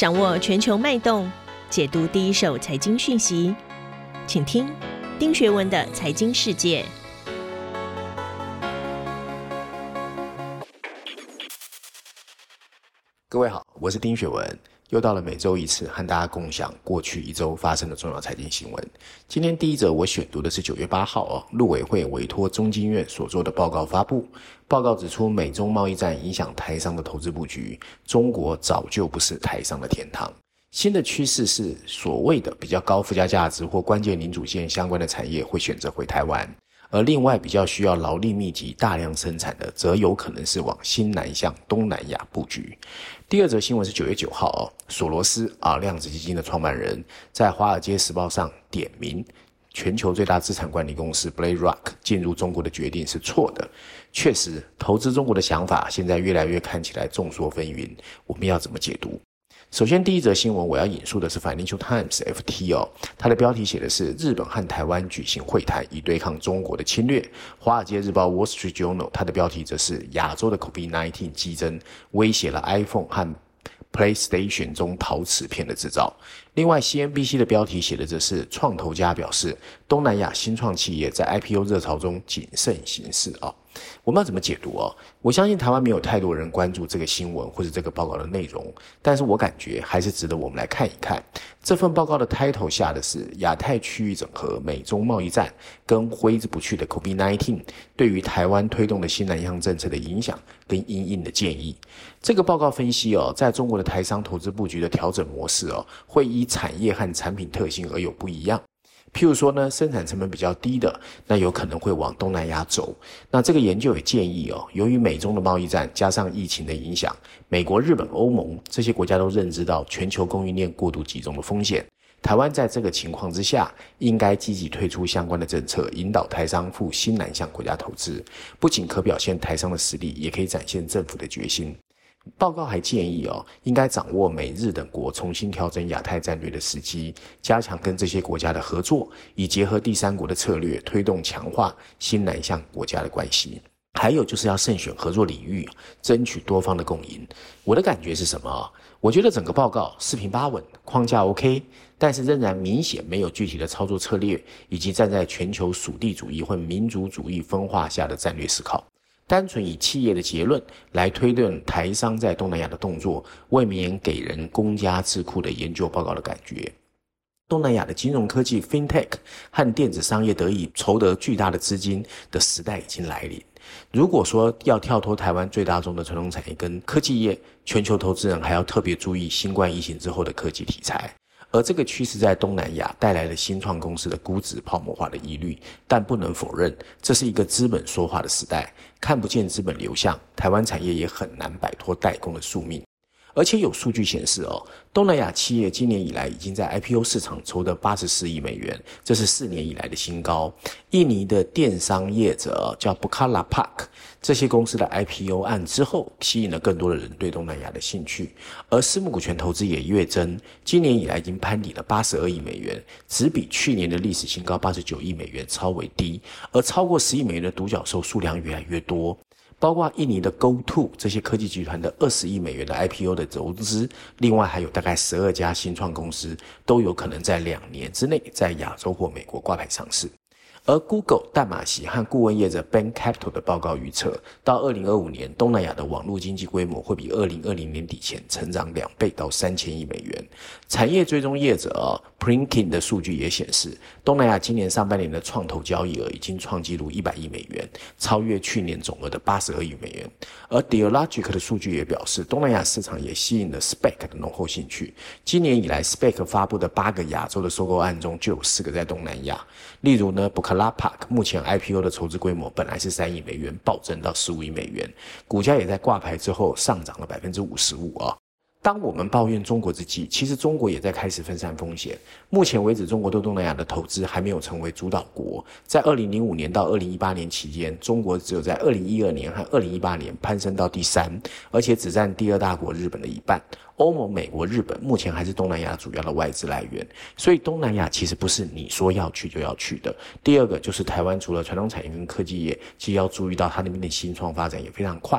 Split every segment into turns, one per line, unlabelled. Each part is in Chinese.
掌握全球脉动，解读第一手财经讯息，请听丁学文的财经世界。
各位好，我是丁学文。又到了每周一次和大家共享过去一周发生的重要财经新闻。今天第一则我选读的是九月八号哦，陆委会委托中经院所做的报告发布。报告指出，美中贸易战影响台商的投资布局，中国早就不是台商的天堂。新的趋势是，所谓的比较高附加价值或关键零组件相关的产业会选择回台湾。而另外比较需要劳力密集、大量生产的，则有可能是往新南向东南亚布局。第二则新闻是九月九号哦，索罗斯啊，量子基金的创办人，在《华尔街时报》上点名，全球最大资产管理公司 BlackRock 进入中国的决定是错的。确实，投资中国的想法现在越来越看起来众说纷纭，我们要怎么解读？首先，第一则新闻我要引述的是 Financial Times FT 哦，它的标题写的是日本和台湾举行会谈，以对抗中国的侵略。华尔街日报 Wall Street Journal 它的标题则是亚洲的 COVID-19 激增，威胁了 iPhone 和 PlayStation 中陶瓷片的制造。另外，CNBC 的标题写的则是创投家表示，东南亚新创企业在 IPO 热潮中谨慎行事啊。我们要怎么解读哦？我相信台湾没有太多人关注这个新闻或者这个报告的内容，但是我感觉还是值得我们来看一看。这份报告的 title 下的是亚太区域整合、美中贸易战跟挥之不去的 COVID-19 对于台湾推动的新南向政策的影响跟因应的建议。这个报告分析哦，在中国的台商投资布局的调整模式哦，会依以产业和产品特性而有不一样。譬如说呢，生产成本比较低的，那有可能会往东南亚走。那这个研究也建议哦，由于美中的贸易战加上疫情的影响，美国、日本、欧盟这些国家都认知到全球供应链过度集中的风险。台湾在这个情况之下，应该积极推出相关的政策，引导台商赴新南向国家投资，不仅可表现台商的实力，也可以展现政府的决心。报告还建议哦，应该掌握美日等国重新调整亚太战略的时机，加强跟这些国家的合作，以结合第三国的策略，推动强化新南向国家的关系。还有就是要慎选合作领域，争取多方的共赢。我的感觉是什么？我觉得整个报告四平八稳，框架 OK，但是仍然明显没有具体的操作策略，以及站在全球属地主义或民族主义分化下的战略思考。单纯以企业的结论来推论台商在东南亚的动作，未免给人公家智库的研究报告的感觉。东南亚的金融科技 FinTech 和电子商业得以筹得巨大的资金的时代已经来临。如果说要跳脱台湾最大宗的传统产业跟科技业，全球投资人还要特别注意新冠疫情之后的科技题材。而这个趋势在东南亚带来了新创公司的估值泡沫化的疑虑，但不能否认，这是一个资本说话的时代，看不见资本流向，台湾产业也很难摆脱代工的宿命。而且有数据显示，哦，东南亚企业今年以来已经在 IPO 市场筹得八十四亿美元，这是四年以来的新高。印尼的电商业者叫 Bukalapak，这些公司的 IPO 案之后，吸引了更多的人对东南亚的兴趣，而私募股权投资也跃增，今年以来已经攀抵了八十二亿美元，只比去年的历史新高八十九亿美元稍微低，而超过十亿美元的独角兽数量越来越多。包括印尼的 GoTo 这些科技集团的二十亿美元的 IPO 的投资，另外还有大概十二家新创公司都有可能在两年之内在亚洲或美国挂牌上市。而 Google、淡马锡和顾问业者 Ben Capital 的报告预测，到二零二五年，东南亚的网络经济规模会比二零二零年底前成长两倍到三千亿美元。产业追踪业者、哦、Prinkin 的数据也显示，东南亚今年上半年的创投交易额已经创纪录一百亿美元，超越去年总额的八十二亿美元。而 Dealogic 的数据也表示，东南亚市场也吸引了 SPAC 的浓厚兴趣。今年以来，SPAC 发布的八个亚洲的收购案中，就有四个在东南亚。例如呢，Bukalapak 目前 IPO 的筹资规模本来是三亿美元，暴增到十五亿美元，股价也在挂牌之后上涨了百分之五十五啊。当我们抱怨中国之际，其实中国也在开始分散风险。目前为止，中国对东南亚的投资还没有成为主导国。在二零零五年到二零一八年期间，中国只有在二零一二年和二零一八年攀升到第三，而且只占第二大国日本的一半。欧盟、美国、日本目前还是东南亚主要的外资来源。所以，东南亚其实不是你说要去就要去的。第二个就是台湾，除了传统产业跟科技业，其实要注意到它那边的新创发展也非常快。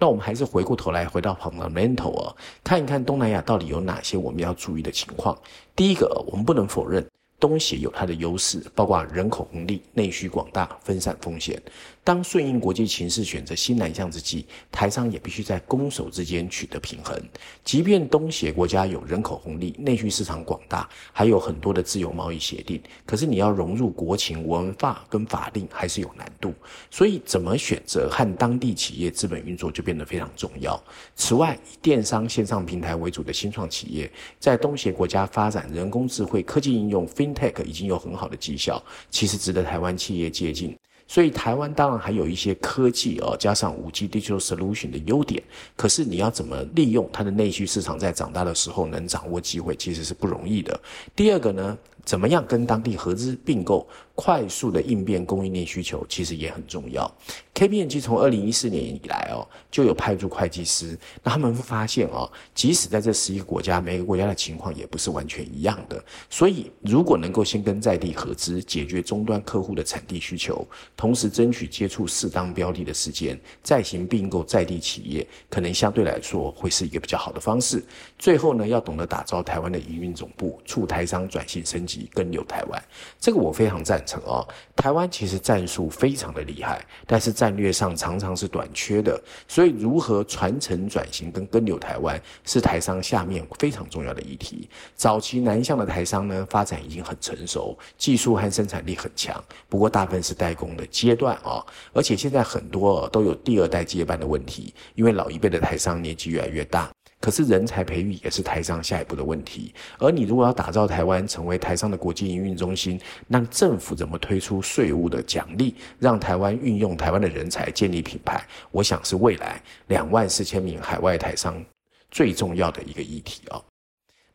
那我们还是回过头来，回到 fundamental 啊，看一看东南亚到底有哪些我们要注意的情况。第一个，我们不能否认。东协有它的优势，包括人口红利、内需广大、分散风险。当顺应国际情势选择新南向之际，台商也必须在攻守之间取得平衡。即便东协国家有人口红利、内需市场广大，还有很多的自由贸易协定，可是你要融入国情、文化跟法令，还是有难度。所以，怎么选择和当地企业资本运作就变得非常重要。此外，以电商线上平台为主的新创企业，在东协国家发展人工智慧科技应用 Tech 已经有很好的绩效，其实值得台湾企业借鉴。所以台湾当然还有一些科技哦，加上五 G Digital Solution 的优点。可是你要怎么利用它的内需市场，在长大的时候能掌握机会，其实是不容易的。第二个呢，怎么样跟当地合资并购？快速的应变供应链需求其实也很重要。K P N G 从二零一四年以来哦，就有派驻会计师，那他们会发现哦，即使在这十一个国家，每个国家的情况也不是完全一样的。所以，如果能够先跟在地合资，解决终端客户的产地需求，同时争取接触适当标的的时间，再行并购在地企业，可能相对来说会是一个比较好的方式。最后呢，要懂得打造台湾的营运总部，促台商转型升级，跟留台湾。这个我非常赞成。哦，台湾其实战术非常的厉害，但是战略上常常是短缺的，所以如何传承转型跟跟留台湾，是台商下面非常重要的议题。早期南向的台商呢，发展已经很成熟，技术和生产力很强，不过大部分是代工的阶段啊，而且现在很多都有第二代接班的问题，因为老一辈的台商年纪越来越大。可是人才培育也是台商下一步的问题，而你如果要打造台湾成为台商的国际营运中心，那政府怎么推出税务的奖励，让台湾运用台湾的人才建立品牌？我想是未来两万四千名海外台商最重要的一个议题哦。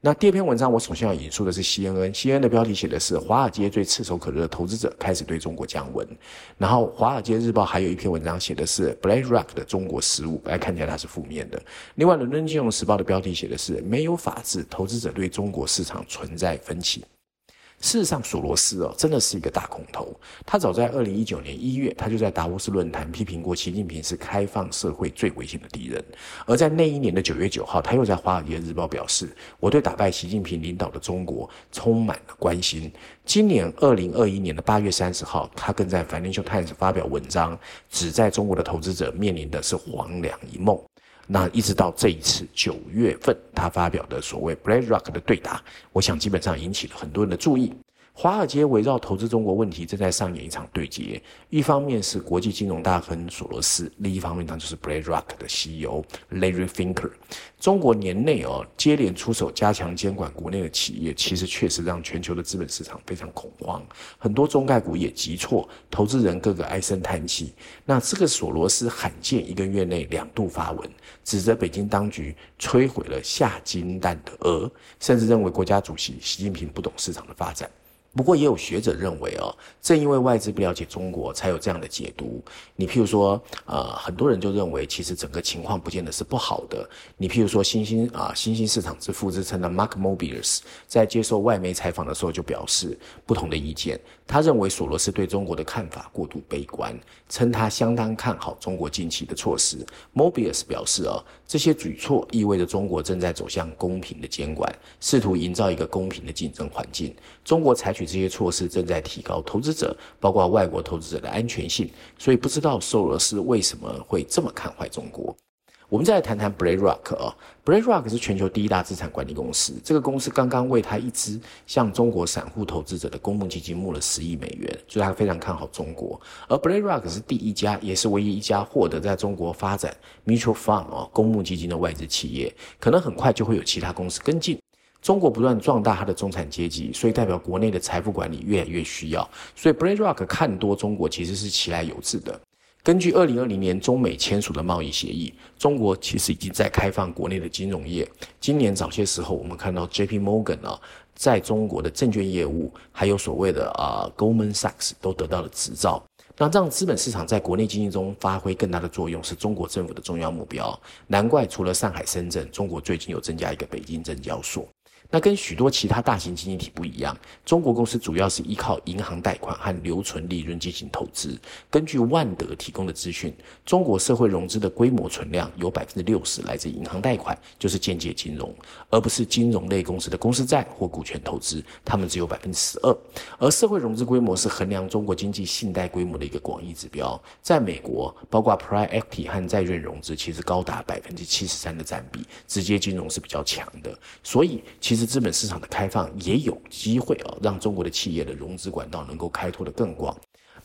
那第二篇文章，我首先要引述的是 CNN，CNN 的标题写的是“华尔街最炙手可热的投资者开始对中国降温”，然后《华尔街日报》还有一篇文章写的是 “BlackRock 的中国失误”，来看起来它是负面的。另外，《伦敦金融时报》的标题写的是“没有法治，投资者对中国市场存在分歧”。事实上，索罗斯哦，真的是一个大空头。他早在二零一九年一月，他就在达沃斯论坛批评过习近平是开放社会最危险的敌人。而在那一年的九月九号，他又在《华尔街日报》表示：“我对打败习近平领导的中国充满了关心。”今年二零二一年的八月三十号，他更在《Financial Times》发表文章，指在中国的投资者面临的是黄粱一梦。那一直到这一次九月份，他发表的所谓 BlackRock 的对答，我想基本上引起了很多人的注意。华尔街围绕投资中国问题正在上演一场对决，一方面是国际金融大亨索罗斯，另一方面呢就是 BlackRock 的 CEO Larry Finker。中国年内哦接连出手加强监管国内的企业，其实确实让全球的资本市场非常恐慌，很多中概股也急挫，投资人个个唉声叹气。那这个索罗斯罕见一个月内两度发文，指责北京当局摧毁了下金蛋的鹅，甚至认为国家主席习近平不懂市场的发展。不过也有学者认为哦，正因为外资不了解中国，才有这样的解读。你譬如说，呃，很多人就认为，其实整个情况不见得是不好的。你譬如说，新兴啊，新兴市场之父之称的 Mark Mobius 在接受外媒采访的时候就表示不同的意见。他认为索罗斯对中国的看法过度悲观，称他相当看好中国近期的措施。Mobius 表示哦，这些举措意味着中国正在走向公平的监管，试图营造一个公平的竞争环境。中国采取。这些措施正在提高投资者，包括外国投资者的安全性，所以不知道索罗斯为什么会这么看坏中国。我们再来谈谈 BlackRock 啊，BlackRock 是全球第一大资产管理公司，这个公司刚刚为他一支向中国散户投资者的公募基金募了十亿美元，所以他非常看好中国。而 BlackRock 是第一家，也是唯一一家获得在中国发展 mutual fund 哦公募基金的外资企业，可能很快就会有其他公司跟进。中国不断壮大它的中产阶级，所以代表国内的财富管理越来越需要。所以 BlackRock 看多中国其实是其来有致的。根据二零二零年中美签署的贸易协议，中国其实已经在开放国内的金融业。今年早些时候，我们看到 JP Morgan 啊，在中国的证券业务，还有所谓的啊 Goldman Sachs 都得到了执照。那让资本市场在国内经济中发挥更大的作用，是中国政府的重要目标。难怪除了上海、深圳，中国最近有增加一个北京证交所。那跟许多其他大型经济体不一样，中国公司主要是依靠银行贷款和留存利润进行投资。根据万德提供的资讯，中国社会融资的规模存量有百分之六十来自银行贷款，就是间接金融，而不是金融类公司的公司债或股权投资，他们只有百分之十二。而社会融资规模是衡量中国经济信贷规模的一个广义指标，在美国，包括 Private Equity 和债券融资其实高达百分之七十三的占比，直接金融是比较强的，所以其实。资本市场的开放也有机会啊，让中国的企业的融资管道能够开拓的更广。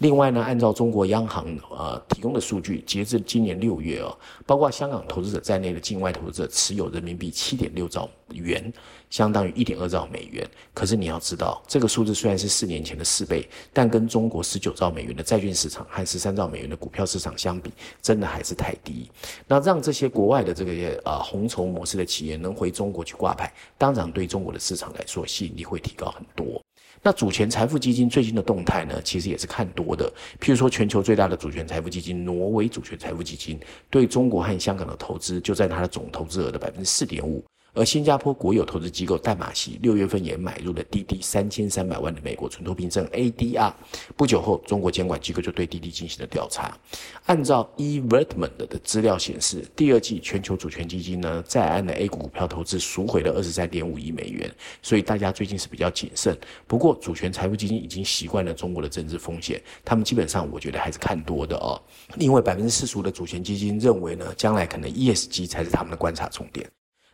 另外呢，按照中国央行呃提供的数据，截至今年六月啊，包括香港投资者在内的境外投资者持有人民币七点六兆元，相当于一点二兆美元。可是你要知道，这个数字虽然是四年前的四倍，但跟中国十九兆美元的债券市场和十三兆美元的股票市场相比，真的还是太低。那让这些国外的这个呃红筹模式的企业能回中国去挂牌，当然对中国的市场来说吸引力会提高很多。那主权财富基金最近的动态呢，其实也是看多的。譬如说，全球最大的主权财富基金挪威主权财富基金，对中国和香港的投资就占它的总投资额的百分之四点五。而新加坡国有投资机构代码系六月份也买入了滴滴三千三百万的美国存托凭证 ADR。不久后，中国监管机构就对滴滴进行了调查。按照 Evertment 的资料显示，第二季全球主权基金呢，在岸的 A 股股票投资赎回了二十三点五亿美元。所以大家最近是比较谨慎。不过，主权财富基金已经习惯了中国的政治风险，他们基本上我觉得还是看多的哦。因为百分之四十五的主权基金认为呢，将来可能 ESG 才是他们的观察重点。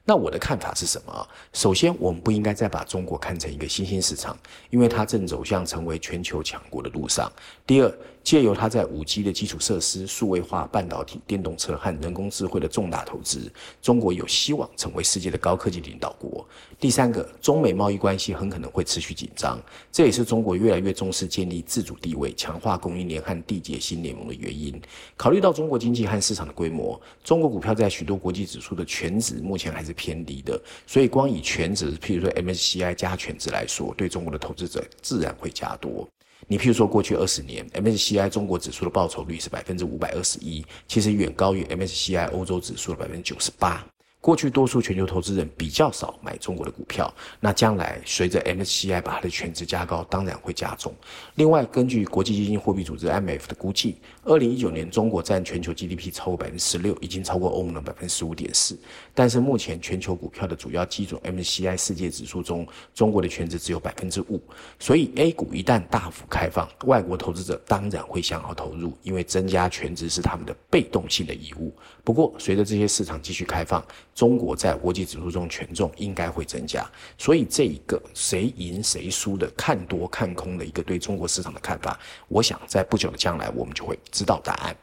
那我的看法是什么？首先，我们不应该再把中国看成一个新兴市场，因为它正走向成为全球强国的路上。第二，借由它在五 G 的基础设施、数位化、半导体、电动车和人工智慧的重大投资，中国有希望成为世界的高科技领导国。第三个，中美贸易关系很可能会持续紧张，这也是中国越来越重视建立自主地位、强化供应链和缔结新联盟的原因。考虑到中国经济和市场的规模，中国股票在许多国际指数的全值目前还是偏低的，所以光以全值，譬如说 MSCI 加权值来说，对中国的投资者自然会加多。你譬如说，过去二十年，MSCI 中国指数的报酬率是百分之五百二十一，其实远高于 MSCI 欧洲指数的百分之九十八。过去多数全球投资人比较少买中国的股票，那将来随着 MSCI 把它的权值加高，当然会加重。另外，根据国际基金货币组织 MF 的估计，二零一九年中国占全球 GDP 超过百分之十六，已经超过欧盟的百分之十五点四。但是目前全球股票的主要基准 MSCI 世界指数中，中国的权值只有百分之五。所以 A 股一旦大幅开放，外国投资者当然会想要投入，因为增加权值是他们的被动性的义务。不过，随着这些市场继续开放，中国在国际指数中权重应该会增加，所以这一个谁赢谁输的看多看空的一个对中国市场的看法，我想在不久的将来我们就会知道答案。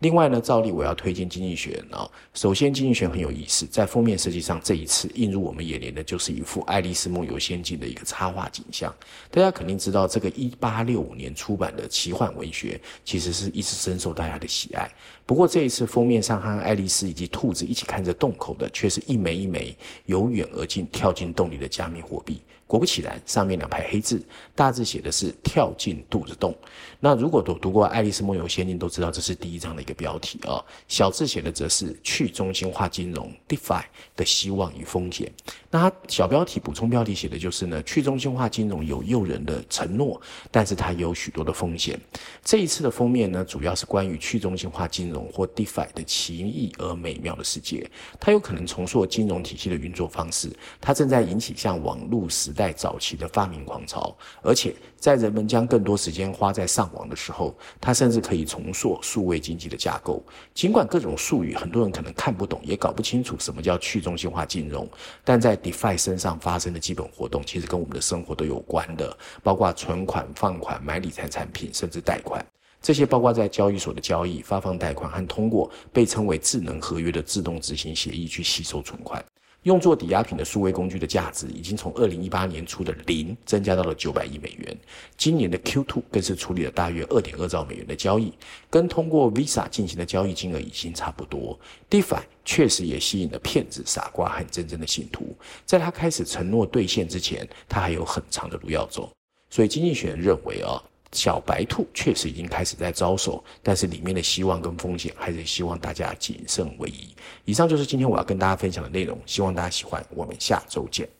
另外呢，照例我要推荐《经济学人》啊。首先，《经济学》很有意思，在封面设计上，这一次映入我们眼帘的就是一幅《爱丽丝梦游仙境》的一个插画景象。大家肯定知道，这个一八六五年出版的奇幻文学，其实是一直深受大家的喜爱。不过这一次封面上和爱丽丝以及兔子一起看着洞口的，却是一枚一枚由远而近跳进洞里的加密货币。果不其然，上面两排黑字，大字写的是“跳进肚子洞”。那如果读读过《爱丽丝梦游仙境》，都知道这是第一章的一个标题啊。小字写的则是“去中心化金融 ”（DeFi） 的希望与风险。那它小标题补充标题写的就是呢，去中心化金融有诱人的承诺，但是它也有许多的风险。这一次的封面呢，主要是关于去中心化金融或 DeFi 的奇异而美妙的世界。它有可能重塑金融体系的运作方式，它正在引起像网络时代早期的发明狂潮，而且在人们将更多时间花在上网的时候，它甚至可以重塑数位经济的架构。尽管各种术语很多人可能看不懂，也搞不清楚什么叫去中心化金融，但在 DeFi 身上发生的基本活动，其实跟我们的生活都有关的，包括存款、放款、买理财产品，甚至贷款。这些包括在交易所的交易、发放贷款和通过被称为智能合约的自动执行协议去吸收存款。用作抵押品的数位工具的价值已经从二零一八年初的零增加到了九百亿美元。今年的 Q2 更是处理了大约二点二兆美元的交易，跟通过 Visa 进行的交易金额已经差不多。DeFi 确实也吸引了骗子、傻瓜和真正的信徒。在他开始承诺兑现之前，他还有很长的路要走。所以经济学人认为啊。小白兔确实已经开始在招手，但是里面的希望跟风险，还是希望大家谨慎为宜。以上就是今天我要跟大家分享的内容，希望大家喜欢。我们下周见。